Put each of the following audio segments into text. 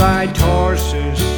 Ride horses.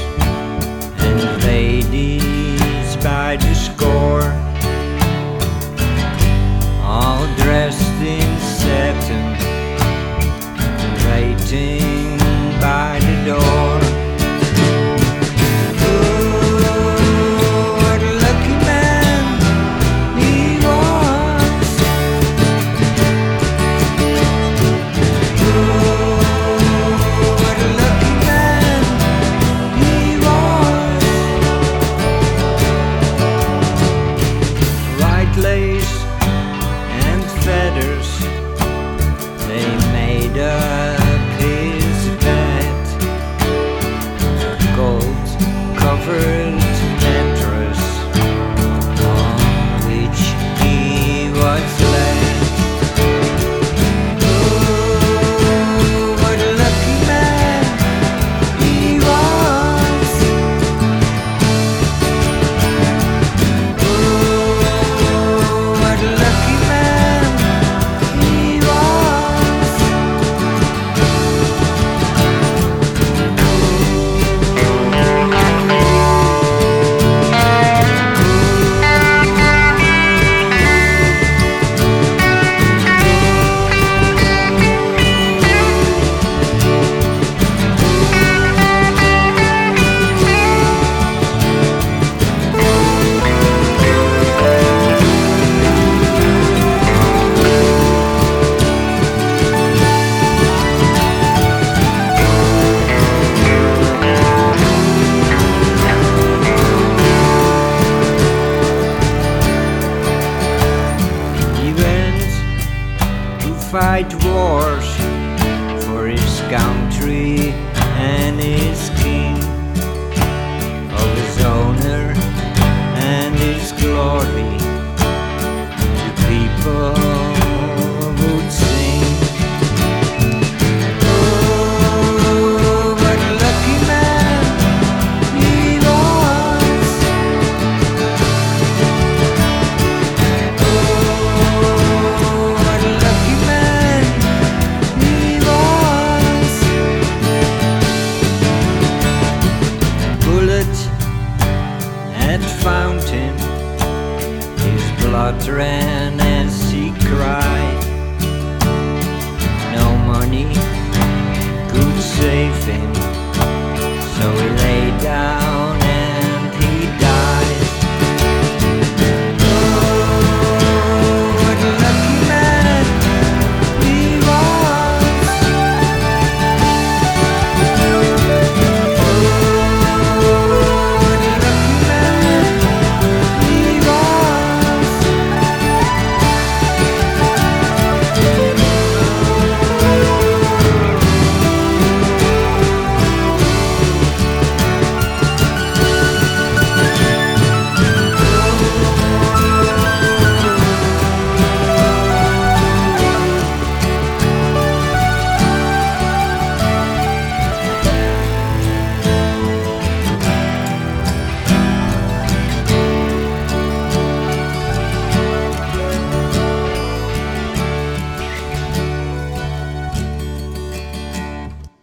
fight wars for his country. daughter and as she cried. No money could save him.